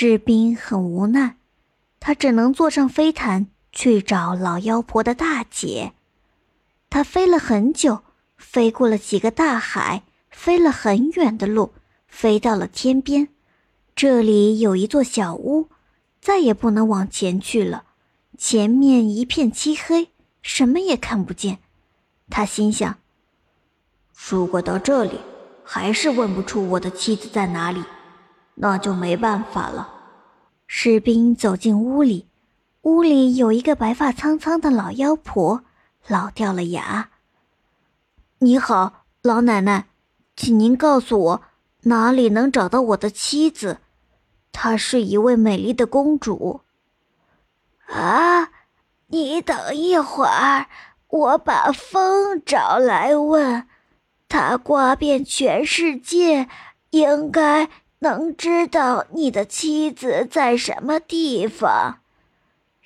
士兵很无奈，他只能坐上飞毯去找老妖婆的大姐。他飞了很久，飞过了几个大海，飞了很远的路，飞到了天边。这里有一座小屋，再也不能往前去了。前面一片漆黑，什么也看不见。他心想：如果到这里还是问不出我的妻子在哪里，那就没办法了。士兵走进屋里，屋里有一个白发苍苍的老妖婆，老掉了牙。你好，老奶奶，请您告诉我哪里能找到我的妻子？她是一位美丽的公主。啊，你等一会儿，我把风找来问，他刮遍全世界，应该能知道你的妻子在什么地方。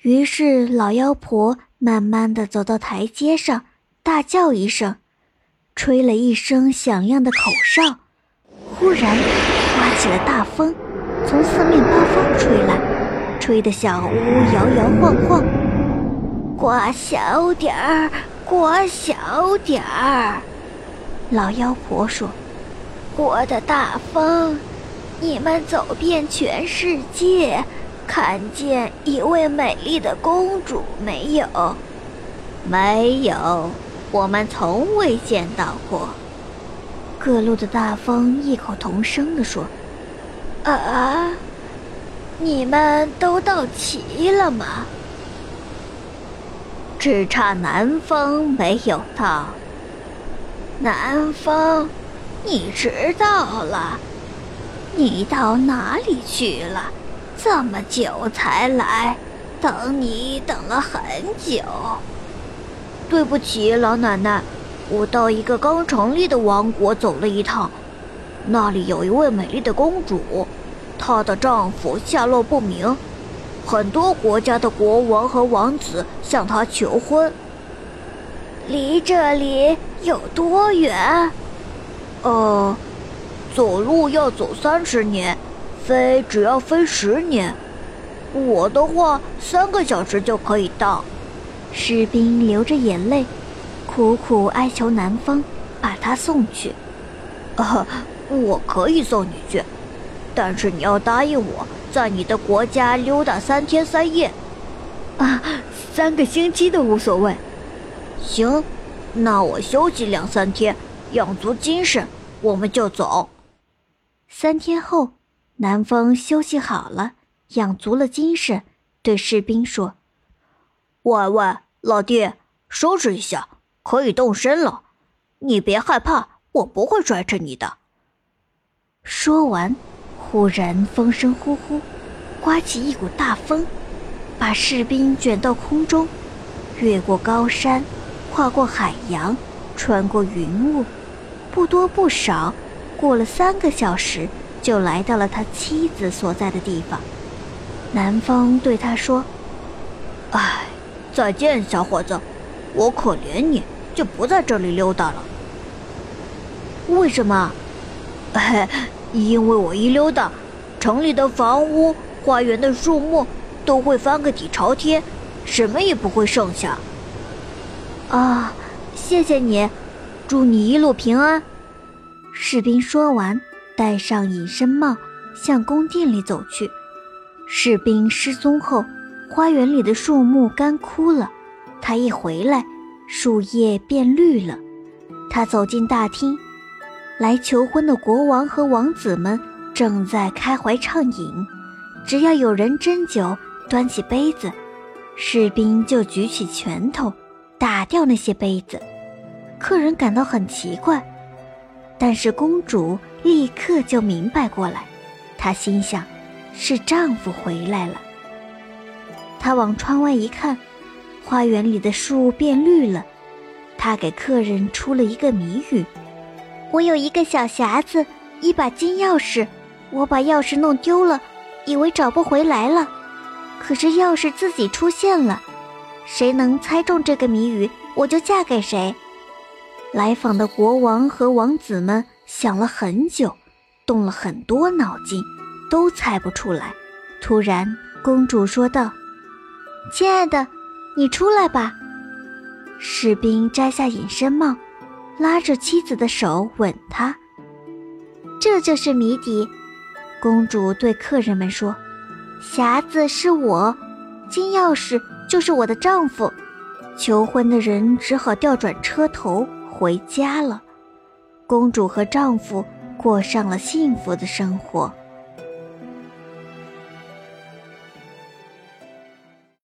于是老妖婆慢慢的走到台阶上，大叫一声，吹了一声响亮的口哨，忽然刮起了大风，从四面八方吹来。吹得小屋摇摇晃晃，刮小点儿，刮小点儿。老妖婆说：“我的大风，你们走遍全世界，看见一位美丽的公主没有？没有，我们从未见到过。”各路的大风异口同声地说：“啊。”你们都到齐了吗？只差南风没有到。南风，你迟到了。你到哪里去了？这么久才来，等你等了很久。对不起，老奶奶，我到一个刚成立的王国走了一趟，那里有一位美丽的公主。她的丈夫下落不明，很多国家的国王和王子向她求婚。离这里有多远？呃，走路要走三十年，飞只要飞十年。我的话，三个小时就可以到。士兵流着眼泪，苦苦哀求南方把他送去。啊，我可以送你去。但是你要答应我，在你的国家溜达三天三夜，啊，三个星期都无所谓。行，那我休息两三天，养足精神，我们就走。三天后，南风休息好了，养足了精神，对士兵说：“喂喂，老弟，收拾一下，可以动身了。你别害怕，我不会拽着你的。”说完。忽然，风声呼呼，刮起一股大风，把士兵卷到空中，越过高山，跨过海洋，穿过云雾，不多不少，过了三个小时，就来到了他妻子所在的地方。南风对他说：“哎，再见，小伙子，我可怜你，就不在这里溜达了。为什么？嘿。”因为我一溜达，城里的房屋、花园的树木都会翻个底朝天，什么也不会剩下。啊，谢谢你，祝你一路平安。士兵说完，戴上隐身帽，向宫殿里走去。士兵失踪后，花园里的树木干枯了，他一回来，树叶变绿了。他走进大厅。来求婚的国王和王子们正在开怀畅饮，只要有人斟酒，端起杯子，士兵就举起拳头打掉那些杯子。客人感到很奇怪，但是公主立刻就明白过来，她心想：是丈夫回来了。她往窗外一看，花园里的树变绿了。她给客人出了一个谜语。我有一个小匣子，一把金钥匙。我把钥匙弄丢了，以为找不回来了，可是钥匙自己出现了。谁能猜中这个谜语，我就嫁给谁。来访的国王和王子们想了很久，动了很多脑筋，都猜不出来。突然，公主说道：“亲爱的，你出来吧。”士兵摘下隐身帽，拉着妻子的手吻她。这就是谜底。公主对客人们说：“匣子是我，金钥匙就是我的丈夫。”求婚的人只好调转车头回家了。公主和丈夫过上了幸福的生活。